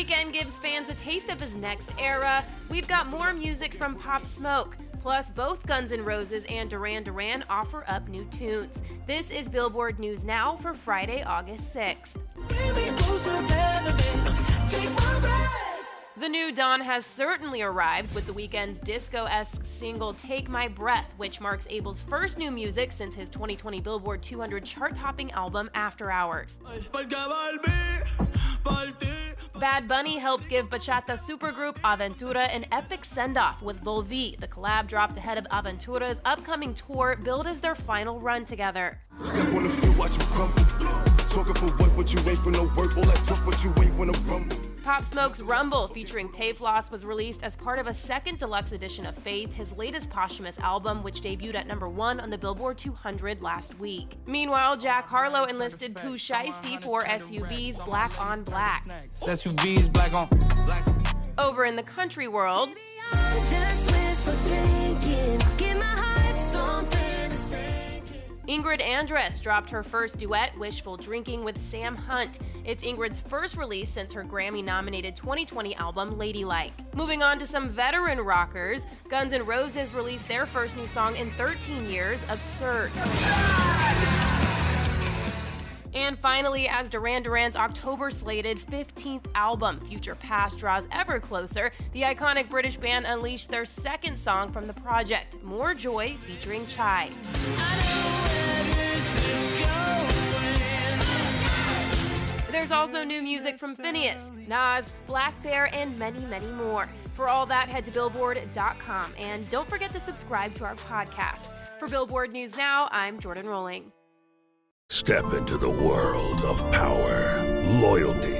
Weeknd gives fans a taste of his next era. We've got more music from Pop Smoke. Plus, both Guns N' Roses and Duran Duran offer up new tunes. This is Billboard News Now for Friday, August 6th. The new dawn has certainly arrived with the Weeknd's disco esque single Take My Breath, which marks Abel's first new music since his 2020 Billboard 200 chart topping album After Hours. Bad Bunny helped give bachata supergroup Aventura an epic send off with Volvi. The collab dropped ahead of Aventura's upcoming tour, billed as their final run together. Pop Smoke's Rumble, featuring Tay Floss, was released as part of a second deluxe edition of Faith, his latest posthumous album, which debuted at number one on the Billboard 200 last week. Meanwhile, Jack Harlow enlisted Pooh Shiesty for SUV's Black on Black. SUVs black on black. Over in the country world, Ingrid Andress dropped her first duet, Wishful Drinking, with Sam Hunt. It's Ingrid's first release since her Grammy nominated 2020 album, Ladylike. Moving on to some veteran rockers, Guns N' Roses released their first new song in 13 years, Absurd. And finally, as Duran Duran's October slated 15th album, Future Past, draws ever closer, the iconic British band unleashed their second song from the project, More Joy, featuring Chai. There's also new music from Finneas, Nas, blackbear, and many, many more. For all that, head to Billboard.com and don't forget to subscribe to our podcast. For Billboard News Now, I'm Jordan Rolling. Step into the world of power, loyalty,